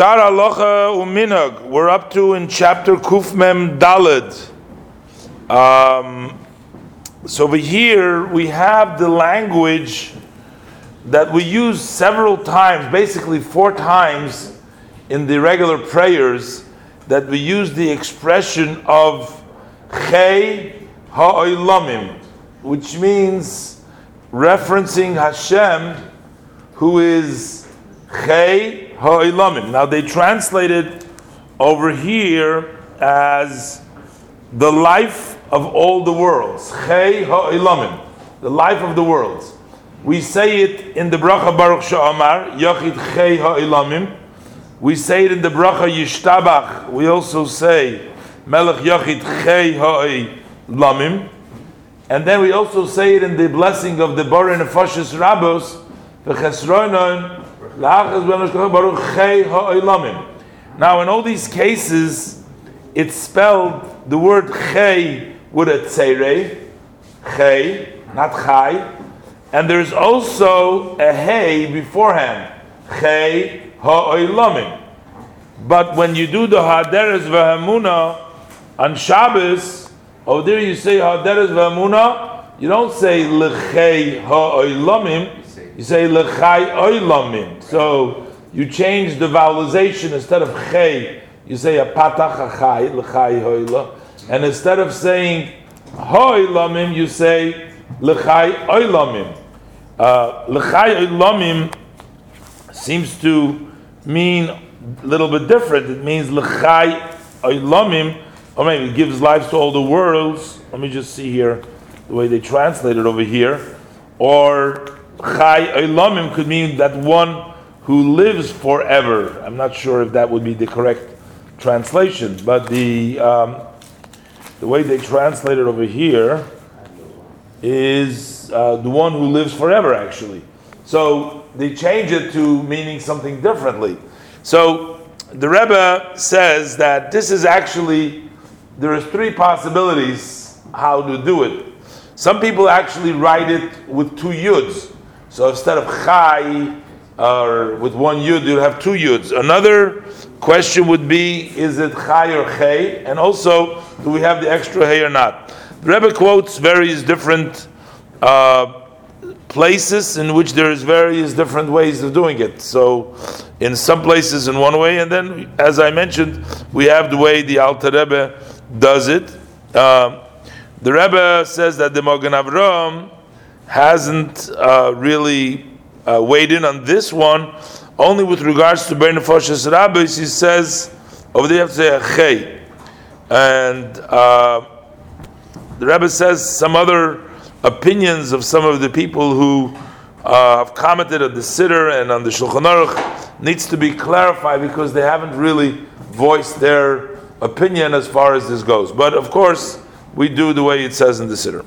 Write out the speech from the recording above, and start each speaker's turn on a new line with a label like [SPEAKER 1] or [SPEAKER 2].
[SPEAKER 1] Dar Alocha Uminag. We're up to in chapter Kufmem Dalid. Um, so over here we have the language that we use several times, basically four times in the regular prayers, that we use the expression of Chei Ha'olamim, which means referencing Hashem, who is Chei Ha'ilamim. Now they translate it over here as the life of all the worlds. Chei Ha'ilamim. The life of the worlds. We say it in the bracha Baruch She'amar, Yachid Chei Ha'ilamim. We say it in the bracha Yishtabach. We also say Melech Yachid Chei Ha'ilamim. And then we also say it in the blessing of the Borin Nefashis Rabbos, now, in all these cases, it's spelled the word chay with a tzere, chay, not chai, and there's also a hey beforehand, chay ha'oilamim. But when you do the haderes v'hamuna on Shabbos, over there you say haderes v'hamuna, you don't say l'chay ha'oilamim, you say lechai oilamim. So you change the vowelization instead of chay, you say a patach achai lechai hoila, and instead of saying hoilamim, you say lechai oilamim. Uh, lechai oilamim seems to mean a little bit different. It means lechai oilamim, or maybe it gives life to all the worlds. Let me just see here the way they translate it over here, or Chai Eilamim could mean that one who lives forever. I'm not sure if that would be the correct translation, but the um, the way they translate it over here is uh, the one who lives forever. Actually, so they change it to meaning something differently. So the Rebbe says that this is actually there is three possibilities how to do it. Some people actually write it with two yuds. So instead of chai or with one yud, you have two yuds. Another question would be: Is it chai or chay? And also, do we have the extra hay or not? The Rebbe quotes various different uh, places in which there is various different ways of doing it. So, in some places in one way, and then, as I mentioned, we have the way the Alter Rebbe does it. Uh, the Rebbe says that the Mogen Avram hasn't uh, really uh, weighed in on this one. Only with regards to Bein Nefashis Rabbis, he says over there you have to say and uh, the Rebbe says some other opinions of some of the people who uh, have commented on the Siddur and on the Shulchan Aruch needs to be clarified because they haven't really voiced their opinion as far as this goes. But of course, we do the way it says in the Siddur.